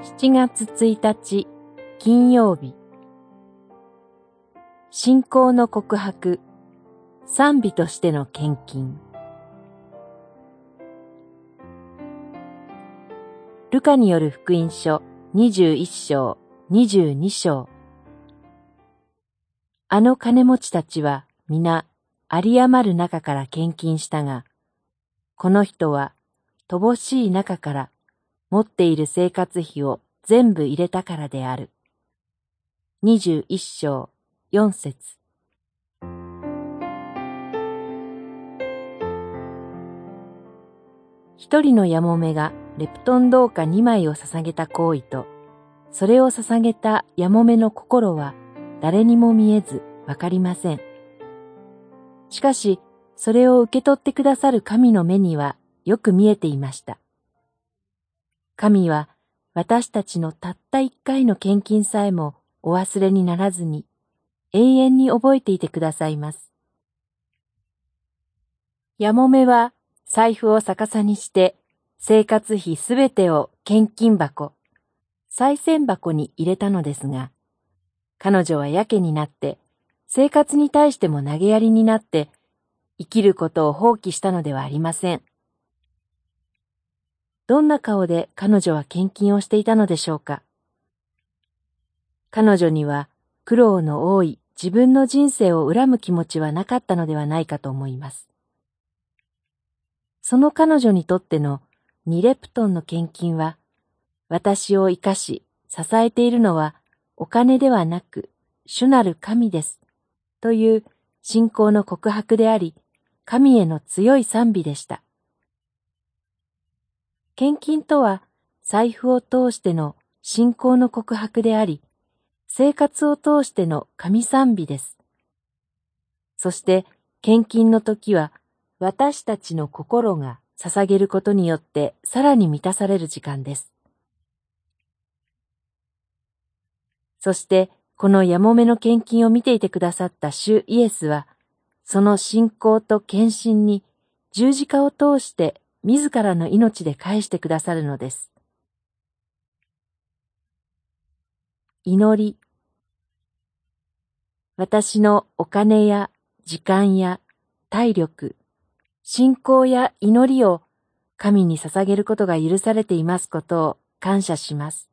7月1日金曜日。信仰の告白。賛美としての献金。ルカによる福音書21章22章。あの金持ちたちは皆有り余る中から献金したが、この人は乏しい中から持っている生活費を全部入れたからである。二十一章四節一人のやもめがレプトン銅貨二枚を捧げた行為と、それを捧げたやもめの心は誰にも見えずわかりません。しかし、それを受け取ってくださる神の目にはよく見えていました。神は私たちのたった一回の献金さえもお忘れにならずに永遠に覚えていてくださいます。やもめは財布を逆さにして生活費すべてを献金箱、再銭箱に入れたのですが、彼女はやけになって生活に対しても投げやりになって生きることを放棄したのではありません。どんな顔で彼女は献金をしていたのでしょうか？彼女には苦労の多い自分の人生を恨む気持ちはなかったのではないかと思います。その彼女にとっての2レプトンの献金は、私を生かし支えているのはお金ではなく主なる神です。という信仰の告白であり、神への強い賛美でした。献金とは財布を通しての信仰の告白であり、生活を通しての神賛美です。そして献金の時は私たちの心が捧げることによってさらに満たされる時間です。そしてこのやもめの献金を見ていてくださった主イエスは、その信仰と献身に十字架を通して自らの命で返してくださるのです。祈り。私のお金や時間や体力、信仰や祈りを神に捧げることが許されていますことを感謝します。